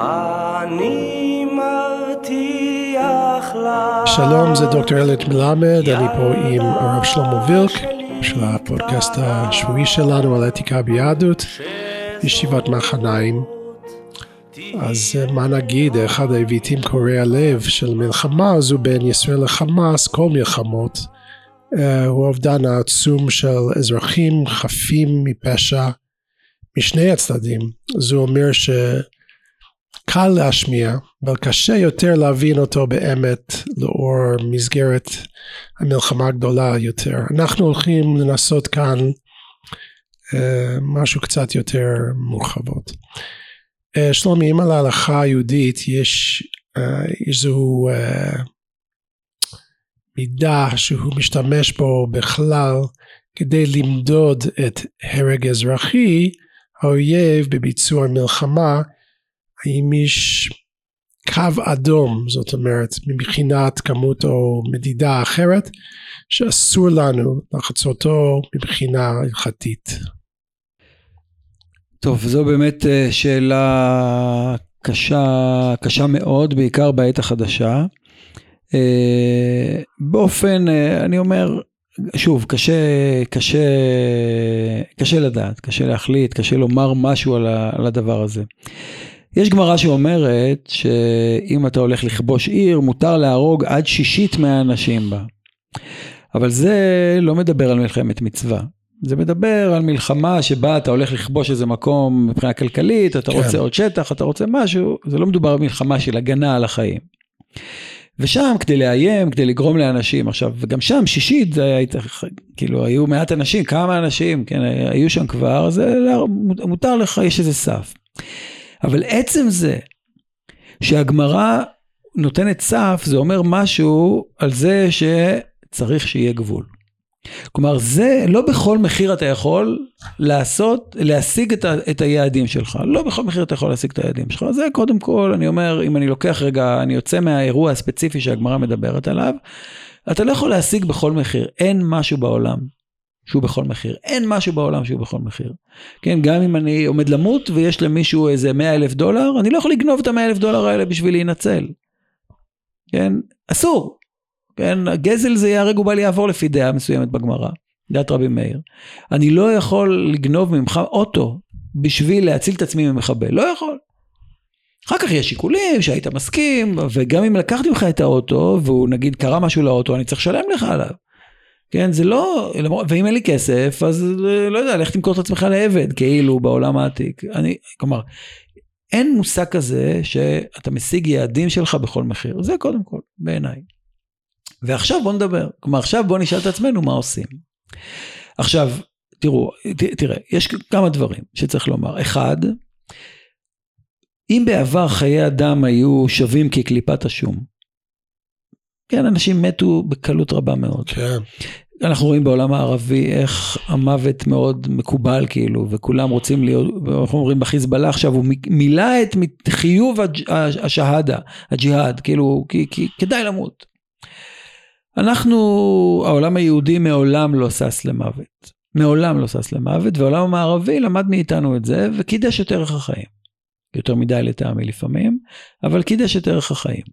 אני מבטיח לך שלום, זה דוקטור אליוט מלמד, אני פה עם הרב שלמה וילק של הפודקאסט השבועי שלנו על אתיקה ביהדות, ישיבת מחניים. אז אה, מה נגיד, אחד העיוותים קורעי הלב של מלחמה הזו בין ישראל לחמאס, כל מלחמות, אה, הוא האובדן העצום של אזרחים חפים מפשע משני הצדדים. זה אומר שקל להשמיע, אבל קשה יותר להבין אותו באמת לאור מסגרת המלחמה הגדולה יותר. אנחנו הולכים לנסות כאן אה, משהו קצת יותר מורחבות. אה, שלומי, אם על ההלכה היהודית יש איזו מידע שהוא משתמש בו בכלל כדי למדוד את הרג אזרחי, האויב בביצוע מלחמה, האם יש קו אדום, זאת אומרת, מבחינת כמות או מדידה אחרת, שאסור לנו לחצותו מבחינה הלכתית. טוב, זו באמת אה, שאלה קשה, קשה מאוד, בעיקר בעת החדשה. אה, באופן, אה, אני אומר, שוב, קשה, קשה, קשה לדעת, קשה להחליט, קשה לומר משהו על, על הדבר הזה. יש גמרא שאומרת שאם אתה הולך לכבוש עיר, מותר להרוג עד שישית מהאנשים בה. אבל זה לא מדבר על מלחמת מצווה. זה מדבר על מלחמה שבה אתה הולך לכבוש איזה מקום מבחינה כלכלית, אתה כן. רוצה עוד שטח, אתה רוצה משהו, זה לא מדובר במלחמה של הגנה על החיים. ושם כדי לאיים, כדי לגרום לאנשים, עכשיו, וגם שם שישית זה היה, כאילו היו מעט אנשים, כמה אנשים, כן, היו שם כבר, זה מותר לך, יש איזה סף. אבל עצם זה שהגמרא נותנת סף, זה אומר משהו על זה שצריך שיהיה גבול. כלומר, זה, לא בכל מחיר אתה יכול לעשות, להשיג את, ה, את היעדים שלך. לא בכל מחיר אתה יכול להשיג את היעדים שלך. זה קודם כל, אני אומר, אם אני לוקח רגע, אני יוצא מהאירוע הספציפי שהגמרא מדברת עליו, אתה לא יכול להשיג בכל מחיר. אין משהו בעולם שהוא בכל מחיר. אין משהו בעולם שהוא בכל מחיר. כן, גם אם אני עומד למות ויש למישהו איזה 100 אלף דולר, אני לא יכול לגנוב את ה-100 אלף דולר האלה בשביל להינצל. כן, אסור. כן, גזל זה ייהרג ובל יעבור לפי דעה מסוימת בגמרא, דעת רבי מאיר. אני לא יכול לגנוב ממך אוטו בשביל להציל את עצמי ממחבל, לא יכול. אחר כך יש שיקולים שהיית מסכים, וגם אם לקחתי ממך את האוטו, והוא נגיד קרה משהו לאוטו, אני צריך לשלם לך עליו. כן, זה לא, ואם אין לי כסף, אז לא יודע, לך תמכור את עצמך לעבד, כאילו, בעולם העתיק. אני, כלומר, אין מושג כזה שאתה משיג יעדים שלך בכל מחיר. זה קודם כל, בעיניי. ועכשיו בוא נדבר. כלומר, עכשיו בוא נשאל את עצמנו מה עושים. עכשיו, תראו, ת, תראה, יש כמה דברים שצריך לומר. אחד, אם בעבר חיי אדם היו שווים כקליפת השום, כן, אנשים מתו בקלות רבה מאוד. כן. אנחנו רואים בעולם הערבי איך המוות מאוד מקובל כאילו, וכולם רוצים להיות, אנחנו אומרים בחיזבאללה עכשיו, הוא מילא את חיוב השהדה, הג'יהאד, כאילו, כי, כי כדאי למות. אנחנו, העולם היהודי מעולם לא שש למוות. מעולם לא שש למוות, והעולם המערבי למד מאיתנו את זה, וקידש את ערך החיים. יותר מדי לטעמי לפעמים, אבל קידש את ערך החיים.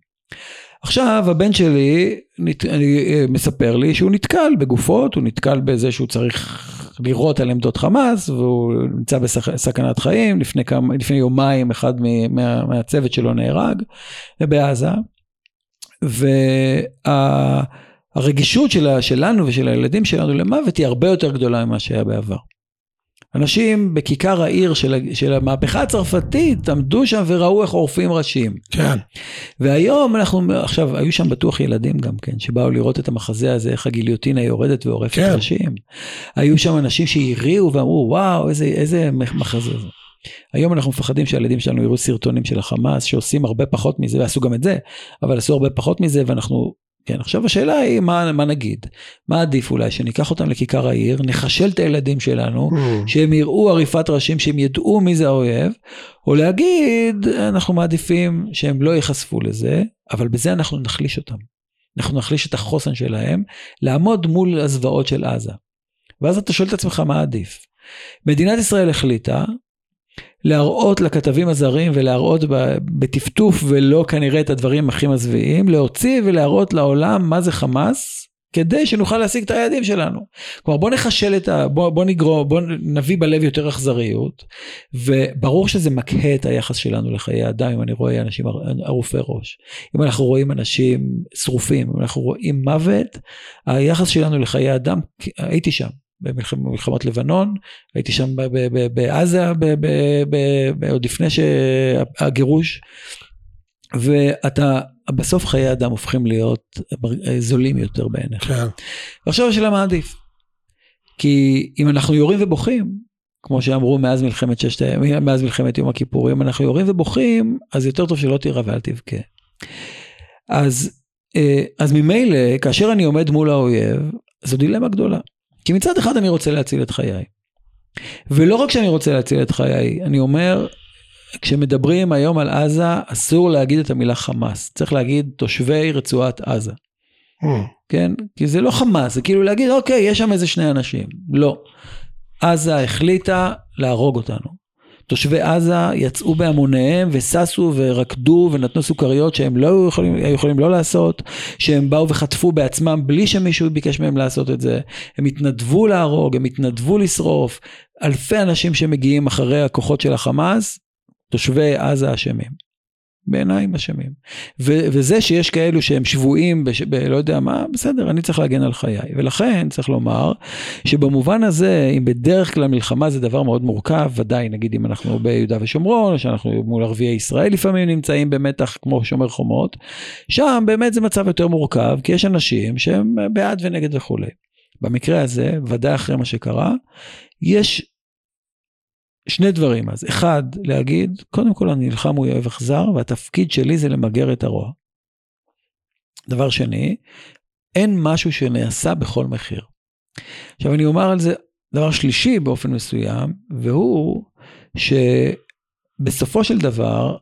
עכשיו הבן שלי נת, אה, מספר לי שהוא נתקל בגופות, הוא נתקל בזה שהוא צריך לירות על עמדות חמאס, והוא נמצא בסכנת חיים, לפני, כמה, לפני יומיים אחד מה, מהצוות שלו נהרג, בעזה. וה... הרגישות של, שלנו ושל הילדים שלנו למוות היא הרבה יותר גדולה ממה שהיה בעבר. אנשים בכיכר העיר של, של המהפכה הצרפתית עמדו שם וראו איך עורפים ראשים. כן. והיום אנחנו, עכשיו, היו שם בטוח ילדים גם כן, שבאו לראות את המחזה הזה, איך הגיליוטינה יורדת ועורפת כן. ראשים. היו שם אנשים שהריעו ואמרו, וואו, איזה, איזה מחזה זה. היום אנחנו מפחדים שהילדים שלנו יראו סרטונים של החמאס שעושים הרבה פחות מזה, ועשו גם את זה, אבל עשו הרבה פחות מזה, ואנחנו כן, עכשיו השאלה היא מה, מה נגיד, מה עדיף אולי, שניקח אותם לכיכר העיר, נחשל את הילדים שלנו, mm. שהם יראו עריפת ראשים, שהם ידעו מי זה האויב, או להגיד, אנחנו מעדיפים שהם לא ייחשפו לזה, אבל בזה אנחנו נחליש אותם. אנחנו נחליש את החוסן שלהם, לעמוד מול הזוועות של עזה. ואז אתה שואל את עצמך מה עדיף. מדינת ישראל החליטה להראות לכתבים הזרים ולהראות בטפטוף ולא כנראה את הדברים הכי מזוויעים, להוציא ולהראות לעולם מה זה חמאס, כדי שנוכל להשיג את היעדים שלנו. כלומר בוא נחשל את ה... בוא, בוא נגרור, בוא נביא בלב יותר אכזריות, וברור שזה מקהה את היחס שלנו לחיי אדם, אם אני רואה אנשים ערופי ראש. אם אנחנו רואים אנשים שרופים, אם אנחנו רואים מוות, היחס שלנו לחיי אדם, הייתי שם. במלחמות לבנון, הייתי שם בעזה עוד לפני הגירוש, ואתה בסוף חיי אדם הופכים להיות זולים יותר בעיניך. כן. ועכשיו השאלה מה עדיף. כי אם אנחנו יורים ובוכים, כמו שאמרו מאז מלחמת ששת הימים, מאז מלחמת יום הכיפורים, אנחנו יורים ובוכים, אז יותר טוב שלא תירא ואל תבכה. אז, אה, אז ממילא, כאשר אני עומד מול האויב, זו דילמה גדולה. כי מצד אחד אני רוצה להציל את חיי. ולא רק שאני רוצה להציל את חיי, אני אומר, כשמדברים היום על עזה, אסור להגיד את המילה חמאס, צריך להגיד תושבי רצועת עזה. Mm. כן? כי זה לא חמאס, זה כאילו להגיד, אוקיי, יש שם איזה שני אנשים. לא. עזה החליטה להרוג אותנו. תושבי עזה יצאו בהמוניהם וששו ורקדו ונתנו סוכריות שהם לא היו יכולים, היו יכולים לא לעשות, שהם באו וחטפו בעצמם בלי שמישהו ביקש מהם לעשות את זה. הם התנדבו להרוג, הם התנדבו לשרוף. אלפי אנשים שמגיעים אחרי הכוחות של החמאס, תושבי עזה אשמים. בעיניי הם אשמים. וזה שיש כאלו שהם שבויים, בש- ב- לא יודע מה, בסדר, אני צריך להגן על חיי. ולכן צריך לומר שבמובן הזה, אם בדרך כלל מלחמה זה דבר מאוד מורכב, ודאי נגיד אם אנחנו ביהודה ושומרון, או שאנחנו מול ערביי ישראל לפעמים נמצאים במתח כמו שומר חומות, שם באמת זה מצב יותר מורכב, כי יש אנשים שהם בעד ונגד וכולי. במקרה הזה, ודאי אחרי מה שקרה, יש שני דברים אז, אחד, להגיד, קודם כל אני נלחם הוא אוהב אכזר, והתפקיד שלי זה למגר את הרוע. דבר שני, אין משהו שנעשה בכל מחיר. עכשיו אני אומר על זה דבר שלישי באופן מסוים, והוא שבסופו של דבר,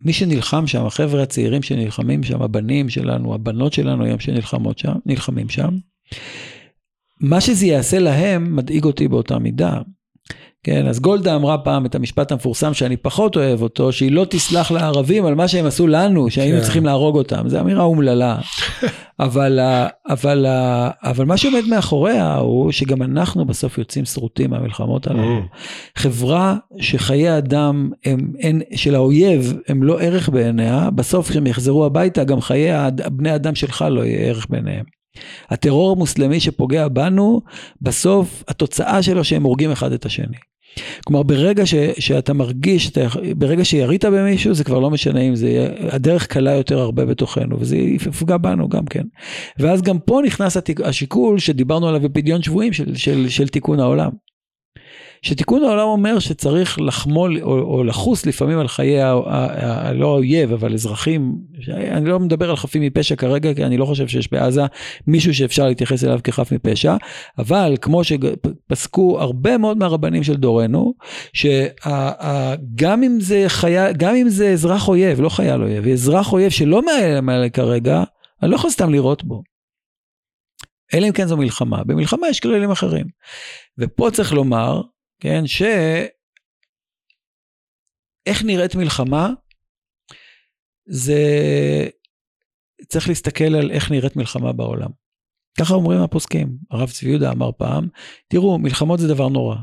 מי שנלחם שם, החבר'ה הצעירים שנלחמים שם, הבנים שלנו, הבנות שלנו היום שנלחמות שם, נלחמים שם, מה שזה יעשה להם מדאיג אותי באותה מידה. כן, אז גולדה אמרה פעם את המשפט המפורסם שאני פחות אוהב אותו, שהיא לא תסלח לערבים על מה שהם עשו לנו, שהיינו כן. צריכים להרוג אותם. זו אמירה אומללה. אבל, אבל, אבל מה שעומד מאחוריה הוא שגם אנחנו בסוף יוצאים שרוטים מהמלחמות הללו. Mm. חברה שחיי אדם הם, הם, של האויב הם לא ערך בעיניה, בסוף כשהם יחזרו הביתה גם חיי בני אדם שלך לא יהיה ערך בעיניהם. הטרור המוסלמי שפוגע בנו, בסוף התוצאה שלו שהם הורגים אחד את השני. כלומר ברגע ש, שאתה מרגיש, אתה, ברגע שירית במישהו זה כבר לא משנה אם זה יהיה, הדרך קלה יותר הרבה בתוכנו וזה יפגע בנו גם כן. ואז גם פה נכנס השיקול שדיברנו עליו בפדיון שבויים של, של, של תיקון העולם. שתיקון העולם אומר שצריך לחמול או, או לחוס לפעמים על חיי, לא האויב, אבל אזרחים, אני לא מדבר על חפים מפשע כרגע, כי אני לא חושב שיש בעזה מישהו שאפשר להתייחס אליו כחף מפשע, אבל כמו שפסקו הרבה מאוד מהרבנים של דורנו, שגם אם זה חיה, גם אם זה אזרח אויב, לא חייל אויב, אזרח אויב שלא מאיים עליי כרגע, אני לא יכול סתם לראות בו. אלא אם כן זו מלחמה. במלחמה יש כללים אחרים. ופה צריך לומר כן, ש... איך נראית מלחמה? זה... צריך להסתכל על איך נראית מלחמה בעולם. ככה אומרים הפוסקים. הרב צבי יהודה אמר פעם, תראו, מלחמות זה דבר נורא.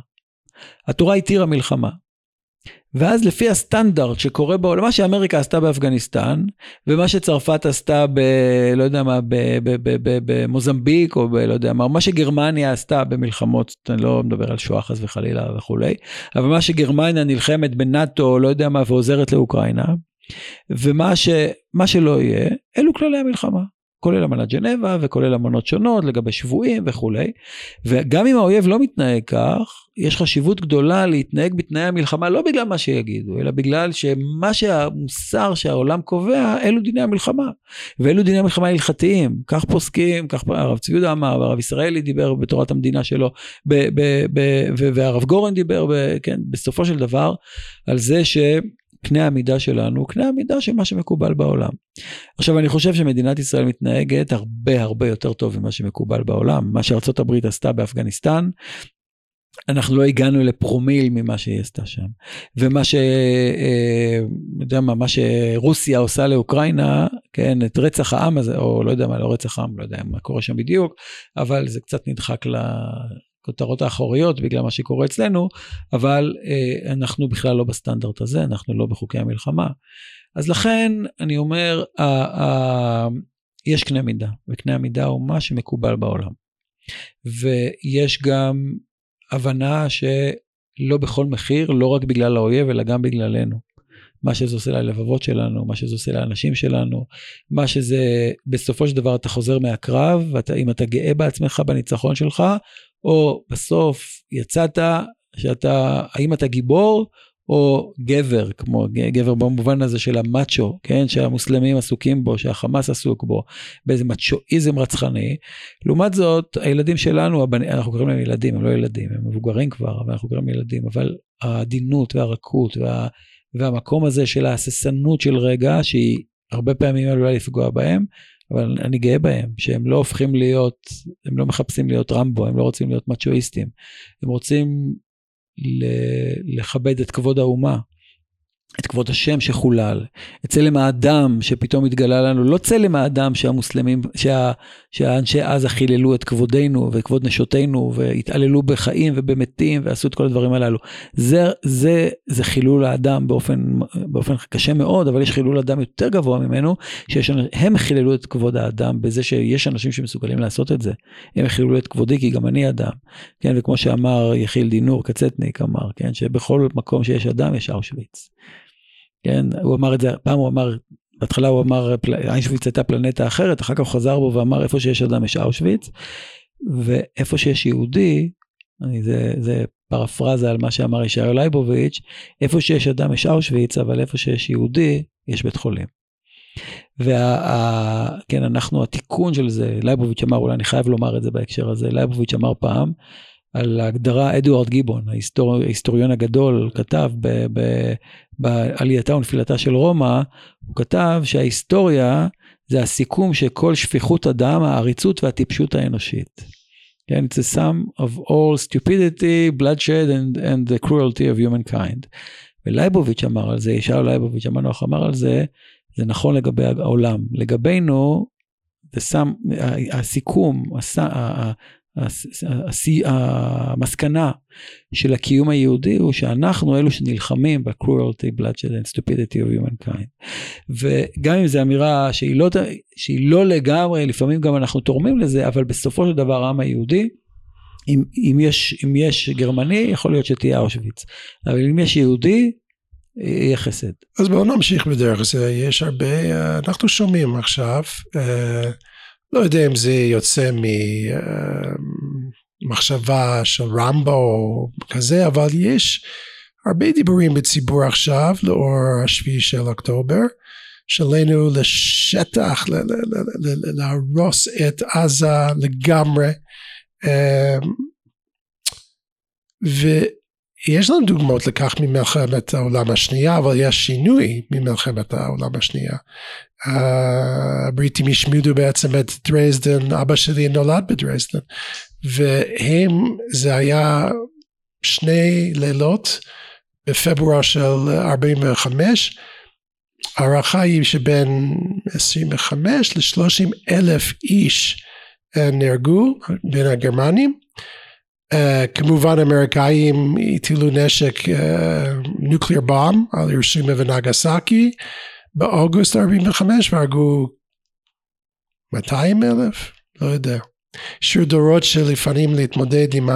התורה התירה מלחמה. ואז לפי הסטנדרט שקורה בעולם, מה שאמריקה עשתה באפגניסטן, ומה שצרפת עשתה ב... לא יודע מה, במוזמביק, או ב... לא יודע מה, מה שגרמניה עשתה במלחמות, אני לא מדבר על שואה חס וחלילה וכולי, אבל מה שגרמניה נלחמת בנאטו, לא יודע מה, ועוזרת לאוקראינה, ומה ש... שלא יהיה, אלו כללי המלחמה. כולל אמנת ג'נבה וכולל אמנות שונות לגבי שבויים וכולי. וגם אם האויב לא מתנהג כך, יש חשיבות גדולה להתנהג בתנאי המלחמה לא בגלל מה שיגידו, אלא בגלל שמה שהמוסר שהעולם קובע, אלו דיני המלחמה. ואלו דיני המלחמה ההלכתיים. כך פוסקים, כך הרב צבי יהודה אמר, והרב ישראלי דיבר בתורת המדינה שלו, ב, ב, ב, והרב גורן דיבר, כן, בסופו של דבר, על זה ש... קנה המידה שלנו קנה המידה של מה שמקובל בעולם. עכשיו אני חושב שמדינת ישראל מתנהגת הרבה הרבה יותר טוב ממה שמקובל בעולם. מה הברית עשתה באפגניסטן, אנחנו לא הגענו לפרומיל ממה שהיא עשתה שם. ומה ש... אה, יודע מה, מה שרוסיה עושה לאוקראינה, כן, את רצח העם הזה, או לא יודע מה, לא רצח העם, לא יודע מה קורה שם בדיוק, אבל זה קצת נדחק לכותרות האחוריות בגלל מה שקורה אצלנו, אבל אה, אנחנו בכלל לא בסטנדרט הזה, אנחנו לא בחוקי המלחמה. אז לכן, אני אומר, ה, ה, יש קנה מידה, וקנה המידה הוא מה שמקובל בעולם. ויש גם הבנה שלא בכל מחיר, לא רק בגלל האויב, אלא גם בגללנו. מה שזה עושה ללבבות שלנו, מה שזה עושה לאנשים שלנו, מה שזה, בסופו של דבר אתה חוזר מהקרב, ואם אתה גאה בעצמך בניצחון שלך, או בסוף יצאת, שאתה, האם אתה גיבור, או גבר, כמו גבר במובן הזה של המאצ'ו, כן, שהמוסלמים עסוקים בו, שהחמאס עסוק בו, באיזה מאצ'ואיזם רצחני. לעומת זאת, הילדים שלנו, הבנ... אנחנו קוראים להם ילדים, הם לא ילדים, הם מבוגרים כבר, אבל אנחנו קוראים להם ילדים, אבל העדינות והרכות וה... והמקום הזה של ההססנות של רגע, שהיא הרבה פעמים עלולה לפגוע בהם, אבל אני גאה בהם, שהם לא הופכים להיות, הם לא מחפשים להיות רמבו, הם לא רוצים להיות מאצ'ואיסטים, הם רוצים לכבד את כבוד האומה, את כבוד השם שחולל, את צלם האדם שפתאום התגלה לנו, לא צלם האדם שהמוסלמים, שה, שהאנשי עזה חיללו את כבודנו וכבוד נשותינו והתעללו בחיים ובמתים ועשו את כל הדברים הללו. זה, זה, זה חילול האדם באופן, באופן קשה מאוד, אבל יש חילול אדם יותר גבוה ממנו, שהם חיללו את כבוד האדם בזה שיש אנשים שמסוגלים לעשות את זה. הם חיללו את כבודי כי גם אני אדם, כן, וכמו שאמר יחיל דינור קצטניק אמר, כן, שבכל מקום שיש אדם יש אושוויץ. כן, הוא אמר את זה, פעם הוא אמר, בהתחלה הוא אמר, איישוויץ הייתה פלנטה אחרת, אחר כך הוא חזר בו ואמר, איפה שיש אדם יש אושוויץ, ואיפה שיש יהודי, זה, זה פרפרזה על מה שאמר ישעיהו לייבוביץ', איפה שיש אדם יש אושוויץ, אבל איפה שיש יהודי, יש בית חולים. וכן, אנחנו, התיקון של זה, לייבוביץ' אמר, אולי אני חייב לומר את זה בהקשר הזה, לייבוביץ' אמר פעם, על ההגדרה, אדוארד גיבון, ההיסטור, ההיסטוריון הגדול, כתב ב, ב, בעלייתה ונפילתה של רומא, הוא כתב שההיסטוריה זה הסיכום של כל שפיכות הדם, העריצות והטיפשות האנושית. כן, it's a sum of all stupidity, bloodshed and, and the cruelty of humankind. ולייבוביץ' אמר על זה, ישעיהו לייבוביץ' המנוח אמר על זה, זה נכון לגבי העולם. לגבינו, the sum, הסיכום, המסקנה של הקיום היהודי הוא שאנחנו אלו שנלחמים ב-cruelty, bloodshed and stupidity of humankind. וגם אם זו אמירה שהיא לא, שהיא לא לגמרי, לפעמים גם אנחנו תורמים לזה, אבל בסופו של דבר העם היהודי, אם, אם, יש, אם יש גרמני, יכול להיות שתהיה אושוויץ. אבל אם יש יהודי, יהיה חסד. אז בואו נמשיך בדרך זה, יש הרבה, אנחנו שומעים עכשיו, uh, לא יודע אם זה יוצא ממחשבה אה, של רמבו או כזה, אבל יש הרבה דיבורים בציבור עכשיו לאור השביעי של אוקטובר, שלנו לשטח, להרוס את עזה לגמרי. אה, ויש לנו דוגמאות לכך ממלחמת העולם השנייה, אבל יש שינוי ממלחמת העולם השנייה. הבריטים השמידו בעצם את דרזדן, אבא שלי נולד בדרזדן, והם, זה היה שני לילות בפברואר של 45, הערכה היא שבין 25 ל-30 אלף איש אה, נהרגו בין הגרמנים. Uh, כמובן אמריקאים הטילו נשק נוקליר בום על ירושימה ונגסקי באוגוסט 45 והרגו 200 אלף? לא יודע. שיר דורות שלפעמים להתמודד עם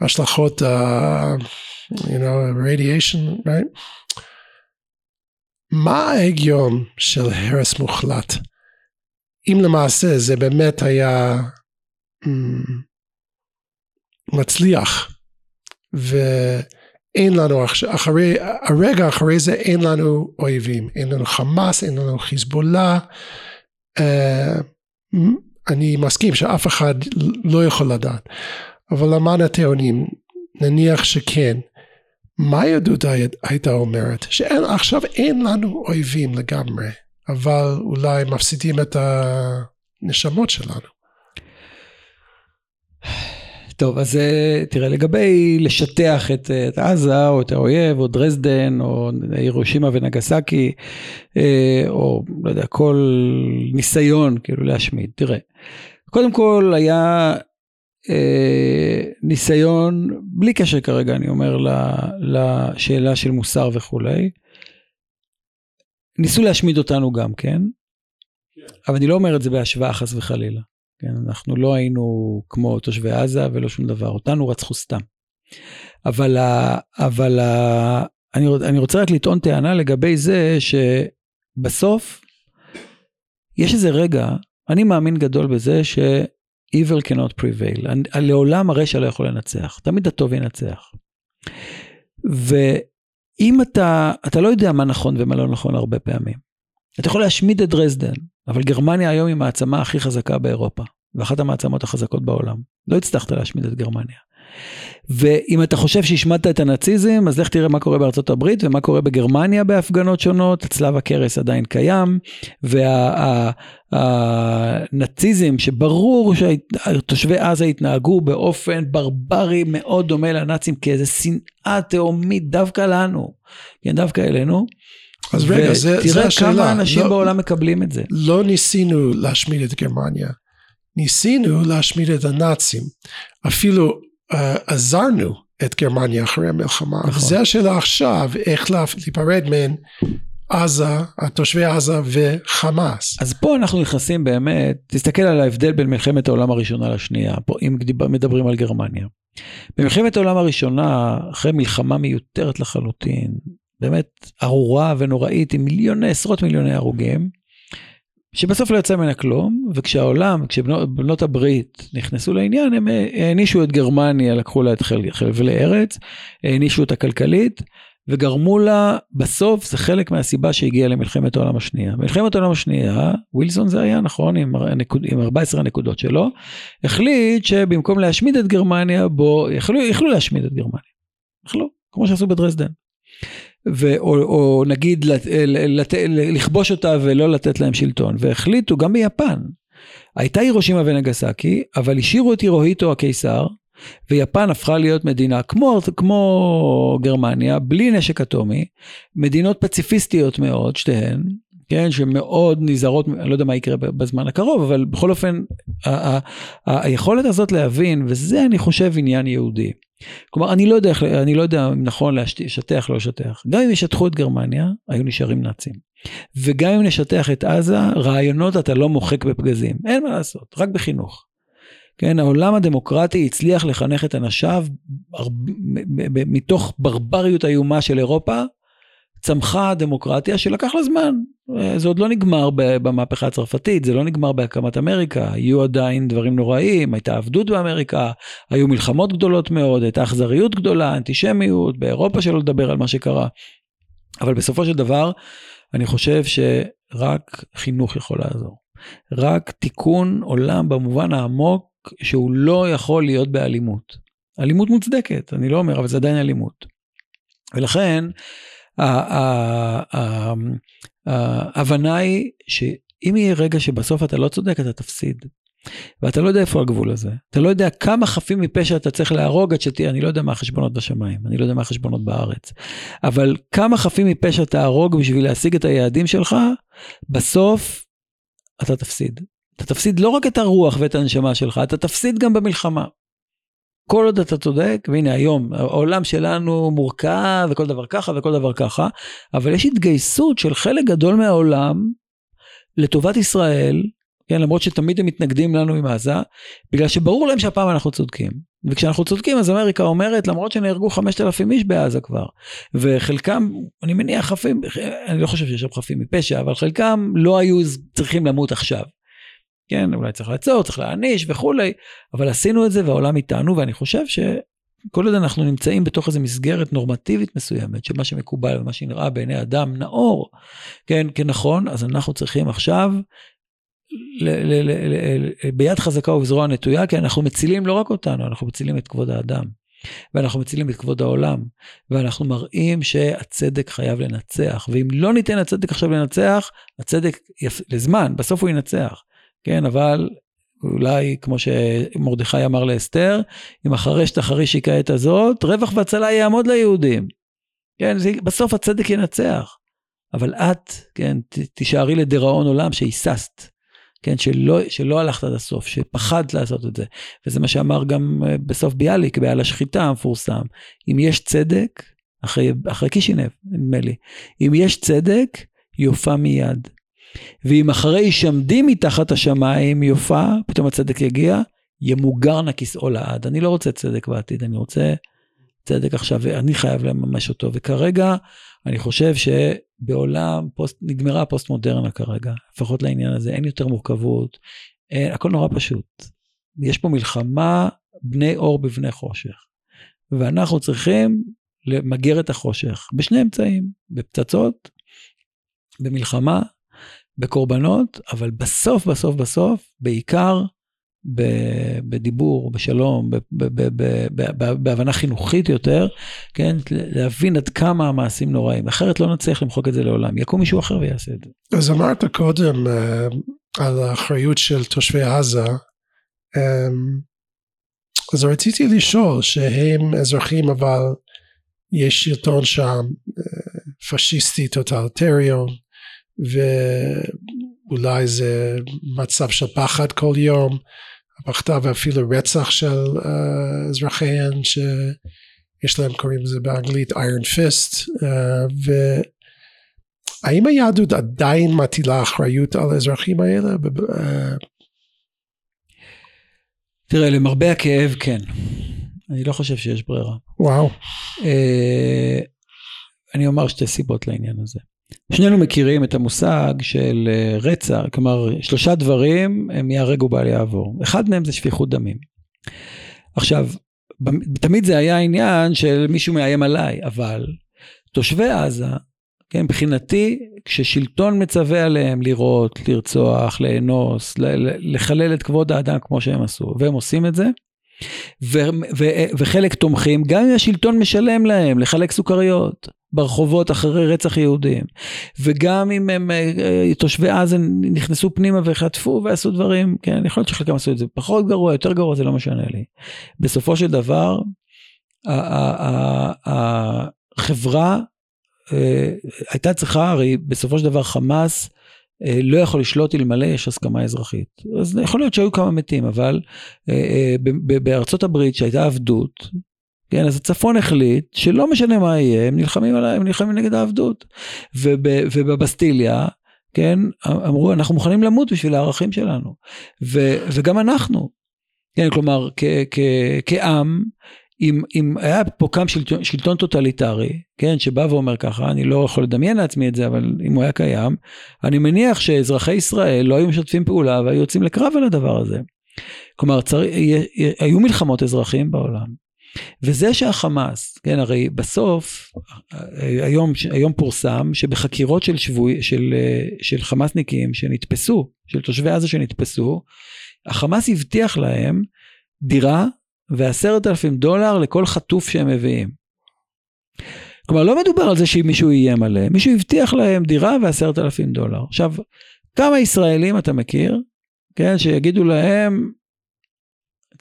ההשלכות, ה... you know, radiation, right? מה ההגיון של הרס מוחלט? אם למעשה זה באמת היה mm, מצליח, ו... אין לנו אחרי, הרגע אחרי זה אין לנו אויבים, אין לנו חמאס, אין לנו חיזבאללה. Uh, אני מסכים שאף אחד לא יכול לדעת, אבל למען הטיעונים, נניח שכן, מה יהדות הייתה אומרת? שעכשיו אין לנו אויבים לגמרי, אבל אולי מפסידים את הנשמות שלנו. טוב, אז אה, תראה, לגבי לשטח את, את עזה, או את האויב, או דרזדן, או הירושימה ונגסקי, אה, או לא יודע, כל ניסיון כאילו להשמיד. תראה, קודם כל היה אה, ניסיון, בלי קשר כרגע, אני אומר, לשאלה של מוסר וכולי. ניסו להשמיד אותנו גם כן, כן. אבל אני לא אומר את זה בהשוואה חס וחלילה. כן, אנחנו לא היינו כמו תושבי עזה ולא שום דבר, אותנו רצחו סתם. אבל, אבל אני, אני רוצה רק לטעון טענה לגבי זה שבסוף יש איזה רגע, אני מאמין גדול בזה ש... evil cannot prevail, לעולם הרשע לא יכול לנצח, תמיד הטוב ינצח. ואם אתה, אתה לא יודע מה נכון ומה לא נכון הרבה פעמים, אתה יכול להשמיד את דרזדן, אבל גרמניה היום היא המעצמה הכי חזקה באירופה, ואחת המעצמות החזקות בעולם. לא הצלחת להשמיד את גרמניה. ואם אתה חושב שהשמדת את הנאציזם, אז לך תראה מה קורה בארצות הברית ומה קורה בגרמניה בהפגנות שונות, צלב הקרס עדיין קיים, והנאציזם שברור שתושבי עזה התנהגו באופן ברברי מאוד דומה לנאצים כאיזה שנאה תהומית דווקא לנו, כן, דווקא אלינו. אז רגע, זה, זה השאלה. תראה כמה אנשים לא, בעולם מקבלים את זה. לא ניסינו להשמיד את גרמניה, ניסינו להשמיד את הנאצים. אפילו uh, עזרנו את גרמניה אחרי המלחמה. נכון. וזה השאלה עכשיו, איך להיפרד מן עזה, תושבי עזה וחמאס. אז פה אנחנו נכנסים באמת, תסתכל על ההבדל בין מלחמת העולם הראשונה לשנייה, פה אם מדברים על גרמניה. במלחמת העולם הראשונה, אחרי מלחמה מיותרת לחלוטין, באמת ארורה ונוראית עם מיליוני, עשרות מיליוני הרוגים, שבסוף לא יצא ממנה כלום, וכשהעולם, כשבנות הברית נכנסו לעניין, הם הענישו את גרמניה, לקחו לה את חבלי ארץ, הענישו אותה כלכלית, וגרמו לה, בסוף זה חלק מהסיבה שהגיעה למלחמת העולם השנייה. מלחמת העולם השנייה, ווילסון זה היה נכון, עם, הנקוד, עם 14 הנקודות שלו, החליט שבמקום להשמיד את גרמניה, בו, יכלו, יכלו להשמיד את גרמניה. יכלו, כמו שעשו בדרזדן. ו, או, או נגיד לת, לת, לכבוש אותה ולא לתת להם שלטון, והחליטו גם ביפן. הייתה הירושימה ונגסקי, אבל השאירו את הירוהיטו הקיסר, ויפן הפכה להיות מדינה כמו, כמו גרמניה, בלי נשק אטומי, מדינות פציפיסטיות מאוד, שתיהן, כן, שמאוד נזהרות, אני לא יודע מה יקרה בזמן הקרוב, אבל בכל אופן, היכולת הזאת להבין, וזה אני חושב עניין יהודי. כלומר, אני לא יודע, אני לא יודע אם נכון לשטח, לא לשטח. גם אם ישטחו את גרמניה, היו נשארים נאצים. וגם אם נשטח את עזה, רעיונות אתה לא מוחק בפגזים. אין מה לעשות, רק בחינוך. כן, העולם הדמוקרטי הצליח לחנך את אנשיו מתוך ברבריות איומה של אירופה, צמחה דמוקרטיה שלקח לה זמן. זה עוד לא נגמר במהפכה הצרפתית, זה לא נגמר בהקמת אמריקה, היו עדיין דברים נוראים, הייתה עבדות באמריקה, היו מלחמות גדולות מאוד, הייתה אכזריות גדולה, אנטישמיות, באירופה שלא לדבר על מה שקרה. אבל בסופו של דבר, אני חושב שרק חינוך יכול לעזור. רק תיקון עולם במובן העמוק שהוא לא יכול להיות באלימות. אלימות מוצדקת, אני לא אומר, אבל זה עדיין אלימות. ולכן, ההבנה היא שאם יהיה רגע שבסוף אתה לא צודק, אתה תפסיד. ואתה לא יודע איפה הגבול הזה. אתה לא יודע כמה חפים מפשע אתה צריך להרוג עד שתהיה, אני לא יודע מה החשבונות בשמיים, אני לא יודע מה החשבונות בארץ. אבל כמה חפים מפשע תהרוג בשביל להשיג את היעדים שלך, בסוף אתה תפסיד. אתה תפסיד לא רק את הרוח ואת הנשמה שלך, אתה תפסיד גם במלחמה. כל עוד אתה צודק, והנה היום, העולם שלנו מורכב וכל דבר ככה וכל דבר ככה, אבל יש התגייסות של חלק גדול מהעולם לטובת ישראל, כן, למרות שתמיד הם מתנגדים לנו עם עזה, בגלל שברור להם שהפעם אנחנו צודקים. וכשאנחנו צודקים אז אמריקה אומרת למרות שנהרגו 5,000 איש בעזה כבר וחלקם אני מניח חפים אני לא חושב שיש שם חפים מפשע אבל חלקם לא היו צריכים למות עכשיו. כן, אולי צריך לעצור, צריך להעניש וכולי, אבל עשינו את זה והעולם איתנו, ואני חושב שכל עוד אנחנו נמצאים בתוך איזו מסגרת נורמטיבית מסוימת, שמה שמקובל ומה שנראה בעיני אדם נאור, כן, כנכון, אז אנחנו צריכים עכשיו ל- ל- ל- ביד חזקה ובזרוע נטויה, כי אנחנו מצילים לא רק אותנו, אנחנו מצילים את כבוד האדם. ואנחנו מצילים את כבוד העולם, ואנחנו מראים שהצדק חייב לנצח, ואם לא ניתן לצדק עכשיו לנצח, הצדק יפ... לזמן, בסוף הוא ינצח. כן, אבל אולי כמו שמרדכי אמר לאסתר, אם החרש תחריש כעת הזאת, רווח והצלה יעמוד ליהודים. כן, זה, בסוף הצדק ינצח. אבל את, כן, ת, תישארי לדיראון עולם שהיססת, כן, שלא, שלא הלכת עד הסוף, שפחדת לעשות את זה. וזה מה שאמר גם אה, בסוף ביאליק, בעל השחיטה המפורסם. אם יש צדק, אחרי, אחרי קישינב, נדמה לי, אם יש צדק, יופע מיד. ואם אחרי שעמדים מתחת השמיים יופע, פתאום הצדק יגיע, ימוגר נא כיסאו לעד. אני לא רוצה צדק בעתיד, אני רוצה צדק עכשיו, ואני חייב לממש אותו. וכרגע, אני חושב שבעולם, פוסט, נגמרה הפוסט מודרנה כרגע, לפחות לעניין הזה, אין יותר מורכבות, אין, הכל נורא פשוט. יש פה מלחמה בני אור בבני חושך. ואנחנו צריכים למגר את החושך בשני אמצעים, בפצצות, במלחמה, בקורבנות, אבל בסוף, בסוף, בסוף, בעיקר בדיבור, בשלום, בהבנה חינוכית יותר, כן, להבין עד כמה המעשים נוראים, אחרת לא נצליח למחוק את זה לעולם, יקום מישהו אחר ויעשה את זה. אז אמרת קודם uh, על האחריות של תושבי עזה, um, אז רציתי לשאול שהם אזרחים אבל יש שלטון שם uh, פשיסטי טוטליטריון, ואולי זה מצב של פחד כל יום, הפחדה ואפילו רצח של uh, אזרחיהן שיש להם קוראים לזה באנגלית iron fist uh, והאם היהדות עדיין מטילה אחריות על האזרחים האלה? Uh... תראה למרבה הכאב כן, אני לא חושב שיש ברירה. וואו. Uh, אני אומר שתי סיבות לעניין הזה. שנינו מכירים את המושג של אה, רצח, כלומר שלושה דברים הם ייהרג ובל יעבור. אחד מהם זה שפיכות דמים. עכשיו, תמיד זה היה עניין של מישהו מאיים עליי, אבל תושבי עזה, כן, מבחינתי, כששלטון מצווה עליהם לירות, לרצוח, לאנוס, לחלל את כבוד האדם כמו שהם עשו, והם עושים את זה, ו- ו- וחלק תומכים, גם אם השלטון משלם להם לחלק סוכריות. ברחובות אחרי רצח יהודים. וגם אם הם אה, אה, תושבי עזה נכנסו פנימה וחטפו ועשו דברים, כן, יכול להיות שחלקם עשו את זה פחות גרוע, יותר גרוע, זה לא משנה לי. בסופו של דבר, החברה אה, הייתה צריכה, הרי בסופו של דבר חמאס לא יכול לשלוט אלמלא יש הסכמה אזרחית. אז יכול להיות שהיו כמה מתים, אבל בארצות הברית שהייתה עבדות, כן, אז הצפון החליט שלא משנה מה יהיה, הם נלחמים, עליי, הם נלחמים נגד העבדות. וב, ובבסטיליה, כן, אמרו, אנחנו מוכנים למות בשביל הערכים שלנו. ו, וגם אנחנו, כן, כלומר, כ, כ, כעם, אם, אם היה פה קם שלטון, שלטון טוטליטרי, כן, שבא ואומר ככה, אני לא יכול לדמיין לעצמי את זה, אבל אם הוא היה קיים, אני מניח שאזרחי ישראל לא היו משתפים פעולה והיו יוצאים לקרב על הדבר הזה. כלומר, צר... היו מלחמות אזרחים בעולם. וזה שהחמאס, כן, הרי בסוף, היום, היום פורסם שבחקירות של, שבוי, של, של חמאסניקים שנתפסו, של תושבי עזה שנתפסו, החמאס הבטיח להם דירה ועשרת אלפים דולר לכל חטוף שהם מביאים. כלומר, לא מדובר על זה שמישהו איים עליהם, מישהו הבטיח להם דירה ועשרת אלפים דולר. עכשיו, כמה ישראלים אתה מכיר, כן, שיגידו להם,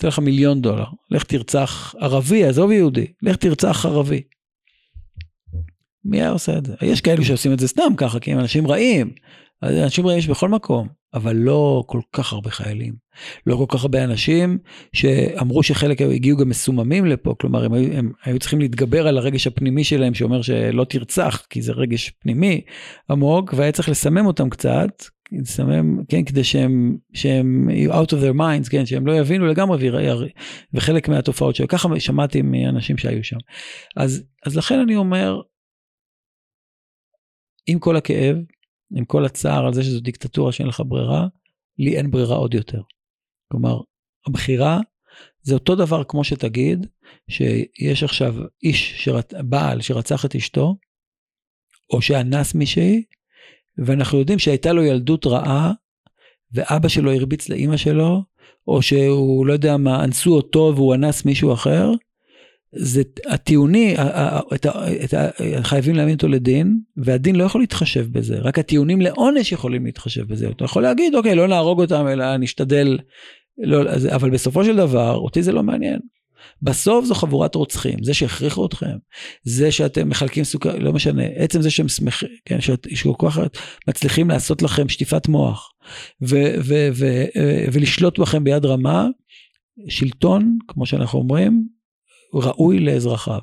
אתן לך מיליון דולר, לך תרצח ערבי, עזוב יהודי, לך תרצח ערבי. מי היה עושה את זה? יש כאלו שעושים את זה סתם ככה, כי הם אנשים רעים. אנשים רעים יש בכל מקום, אבל לא כל כך הרבה חיילים. לא כל כך הרבה אנשים שאמרו שחלק הגיעו גם מסוממים לפה, כלומר הם היו, הם היו צריכים להתגבר על הרגש הפנימי שלהם שאומר שלא תרצח, כי זה רגש פנימי עמוק, והיה צריך לסמם אותם קצת, לסמם, כן, כדי שהם, שהם יהיו out of their minds, כן, שהם לא יבינו לגמרי, וחלק מהתופעות שלו, ככה שמעתי מאנשים שהיו שם. אז, אז לכן אני אומר, עם כל הכאב, עם כל הצער על זה שזו דיקטטורה שאין לך ברירה, לי אין ברירה עוד יותר. כלומר, הבחירה זה אותו דבר כמו שתגיד שיש עכשיו איש, שרצ... בעל שרצח את אשתו, או שאנס מישהי, ואנחנו יודעים שהייתה לו ילדות רעה, ואבא שלו הרביץ לאימא שלו, או שהוא לא יודע מה, אנסו אותו והוא אנס מישהו אחר, זה הטיעוני, את, את, חייבים להעמיד אותו לדין, והדין לא יכול להתחשב בזה, רק הטיעונים לעונש יכולים להתחשב בזה. אתה יכול להגיד, אוקיי, לא נהרוג אותם, אלא נשתדל לא, אבל בסופו של דבר, אותי זה לא מעניין. בסוף זו חבורת רוצחים, זה שהכריחו אתכם, זה שאתם מחלקים סוכר, לא משנה, עצם זה שהם שמחים, כן, שכל כך מצליחים לעשות לכם שטיפת מוח ו, ו, ו, ו, ולשלוט בכם ביד רמה, שלטון, כמו שאנחנו אומרים, ראוי לאזרחיו.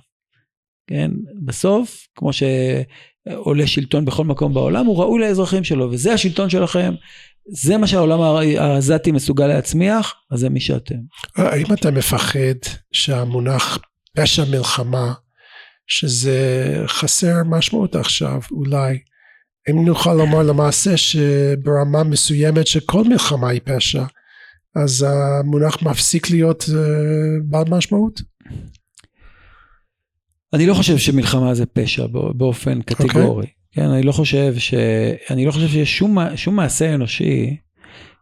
כן, בסוף, כמו שעולה שלטון בכל מקום בעולם, הוא ראוי לאזרחים שלו, וזה השלטון שלכם, זה מה שהעולם העזתי מסוגל להצמיח, אז זה מי שאתם. האם אתה מפחד שהמונח פשע מלחמה, שזה חסר משמעות עכשיו, אולי, אם נוכל לומר למעשה שברמה מסוימת שכל מלחמה היא פשע, אז המונח מפסיק להיות uh, בעל משמעות? אני לא חושב שמלחמה זה פשע באופן קטגורי. Okay. כן, אני לא חושב ש... אני לא חושב שיש שום, שום מעשה אנושי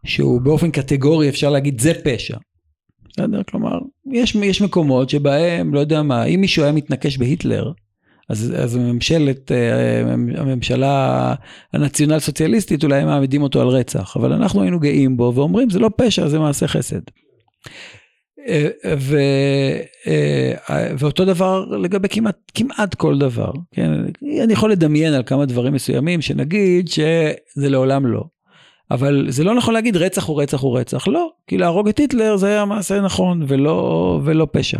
שהוא באופן קטגורי אפשר להגיד זה פשע. בסדר? כלומר, יש, יש מקומות שבהם, לא יודע מה, אם מישהו היה מתנקש בהיטלר, אז, אז ממשלת, אה, הממשלה הנציונל סוציאליסטית אולי מעמידים אותו על רצח, אבל אנחנו היינו גאים בו ואומרים זה לא פשע, זה מעשה חסד. ו, אה, ואותו דבר לגבי כמעט, כמעט כל דבר, כן? אני יכול לדמיין על כמה דברים מסוימים שנגיד שזה לעולם לא. אבל זה לא נכון להגיד רצח הוא רצח הוא רצח, לא, כי להרוג את היטלר זה היה מעשה נכון ולא, ולא פשע.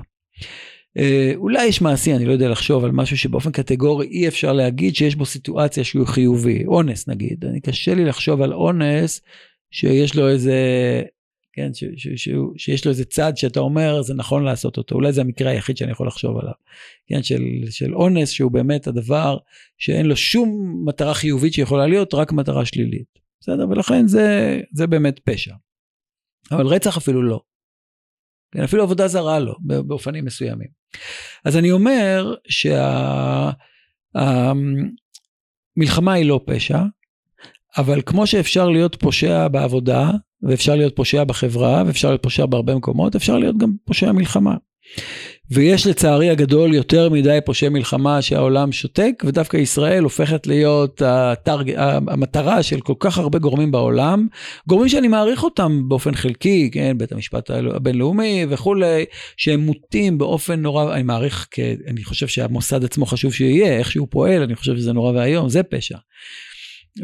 אה, אולי יש מעשי, אני לא יודע לחשוב על משהו שבאופן קטגורי אי אפשר להגיד שיש בו סיטואציה שהוא חיובי, אונס נגיד, אני קשה לי לחשוב על אונס שיש לו איזה כן, ש, ש, ש, שיש לו איזה צד שאתה אומר זה נכון לעשות אותו, אולי זה המקרה היחיד שאני יכול לחשוב עליו, כן, של, של אונס שהוא באמת הדבר שאין לו שום מטרה חיובית שיכולה להיות, רק מטרה שלילית, בסדר? ולכן זה, זה באמת פשע. אבל רצח אפילו לא. כן, אפילו עבודה זרה לא, באופנים מסוימים. אז אני אומר שהמלחמה היא לא פשע, אבל כמו שאפשר להיות פושע בעבודה, ואפשר להיות פושע בחברה, ואפשר להיות פושע בהרבה מקומות, אפשר להיות גם פושע מלחמה. ויש לצערי הגדול יותר מדי פושעי מלחמה שהעולם שותק, ודווקא ישראל הופכת להיות התרג... המטרה של כל כך הרבה גורמים בעולם, גורמים שאני מעריך אותם באופן חלקי, כן, בית המשפט הבינלאומי וכולי, שהם מוטים באופן נורא, אני מעריך, אני חושב שהמוסד עצמו חשוב שיהיה, איך שהוא פועל, אני חושב שזה נורא ואיום, זה פשע.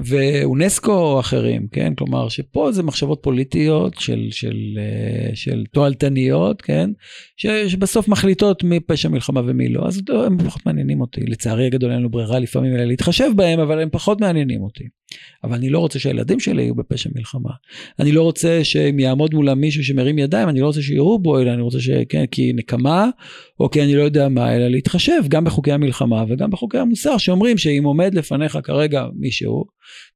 ואונסקו או אחרים, כן? כלומר, שפה זה מחשבות פוליטיות של, של, אה, של תועלתניות, כן? ש, שבסוף מחליטות מי פשע מלחמה ומי לא, אז הם פחות מעניינים אותי. לצערי הגדול אין לנו ברירה לפעמים אלא להתחשב בהם, אבל הם פחות מעניינים אותי. אבל אני לא רוצה שהילדים שלי יהיו בפשע מלחמה. אני לא רוצה שאם יעמוד מולם מישהו שמרים ידיים, אני לא רוצה שיראו בו, אלא אני רוצה שכן, כי נקמה, או כי אני לא יודע מה, אלא להתחשב גם בחוקי המלחמה וגם בחוקי המוסר, שאומרים שאם עומד לפניך כרגע מישהו,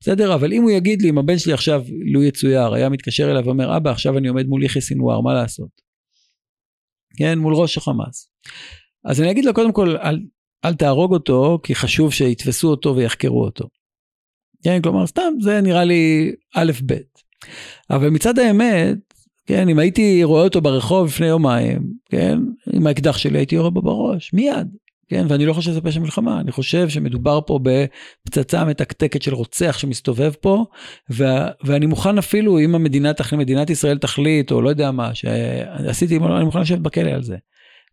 בסדר? אבל אם הוא יגיד לי, אם הבן שלי עכשיו, לו יצויר, היה מתקשר אליו ואומר, אבא, עכשיו אני עומד מול יחיא סינואר, מה לעשות? כן, מול ראש החמאס. אז אני אגיד לו, קודם כל, אל, אל תהרוג אותו, כי חשוב שיתפסו אותו ויחקרו אותו. כן, כלומר, סתם, זה נראה לי א' ב'. אבל מצד האמת, כן, אם הייתי רואה אותו ברחוב לפני יומיים, כן, עם האקדח שלי הייתי יורה בו בראש, מיד. כן, ואני לא חושב שזה פשע מלחמה, אני חושב שמדובר פה בפצצה מתקתקת של רוצח שמסתובב פה, ו- ואני מוכן אפילו, אם המדינה תחליט, מדינת ישראל תחליט, או לא יודע מה, שעשיתי, אני מוכן לשבת בכלא על זה.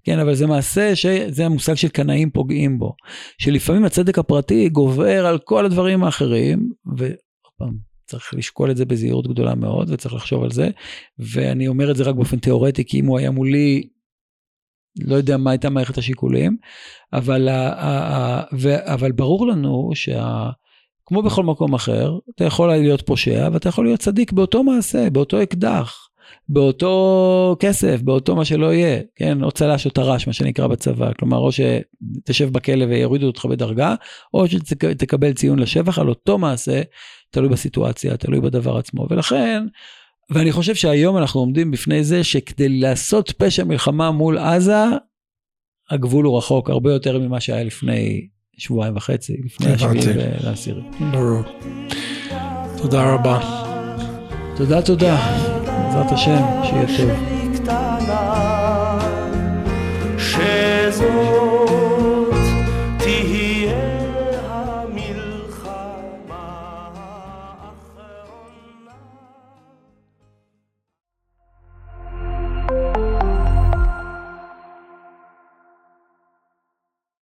כן, אבל זה מעשה שזה המושג של קנאים פוגעים בו, שלפעמים הצדק הפרטי גובר על כל הדברים האחרים, ועוד פעם, צריך לשקול את זה בזהירות גדולה מאוד, וצריך לחשוב על זה, ואני אומר את זה רק באופן תיאורטי, כי אם הוא היה מולי, לא יודע מה הייתה מערכת השיקולים, אבל, אבל ברור לנו שה... כמו בכל מקום אחר, אתה יכול להיות פושע ואתה יכול להיות צדיק באותו מעשה, באותו אקדח, באותו כסף, באותו מה שלא יהיה, כן, או צל"ש או טר"ש, מה שנקרא בצבא, כלומר, או שתשב בכלא ויורידו אותך בדרגה, או שתקבל ציון לשבח על אותו מעשה, תלוי בסיטואציה, תלוי בדבר עצמו, ולכן, ואני חושב שהיום אנחנו עומדים בפני זה שכדי לעשות פשע מלחמה מול עזה, הגבול הוא רחוק הרבה יותר ממה שהיה לפני שבועיים וחצי, לפני השביעי לעשירי. ברור. תודה רבה. תודה, תודה. בעזרת השם, שיהיה טוב.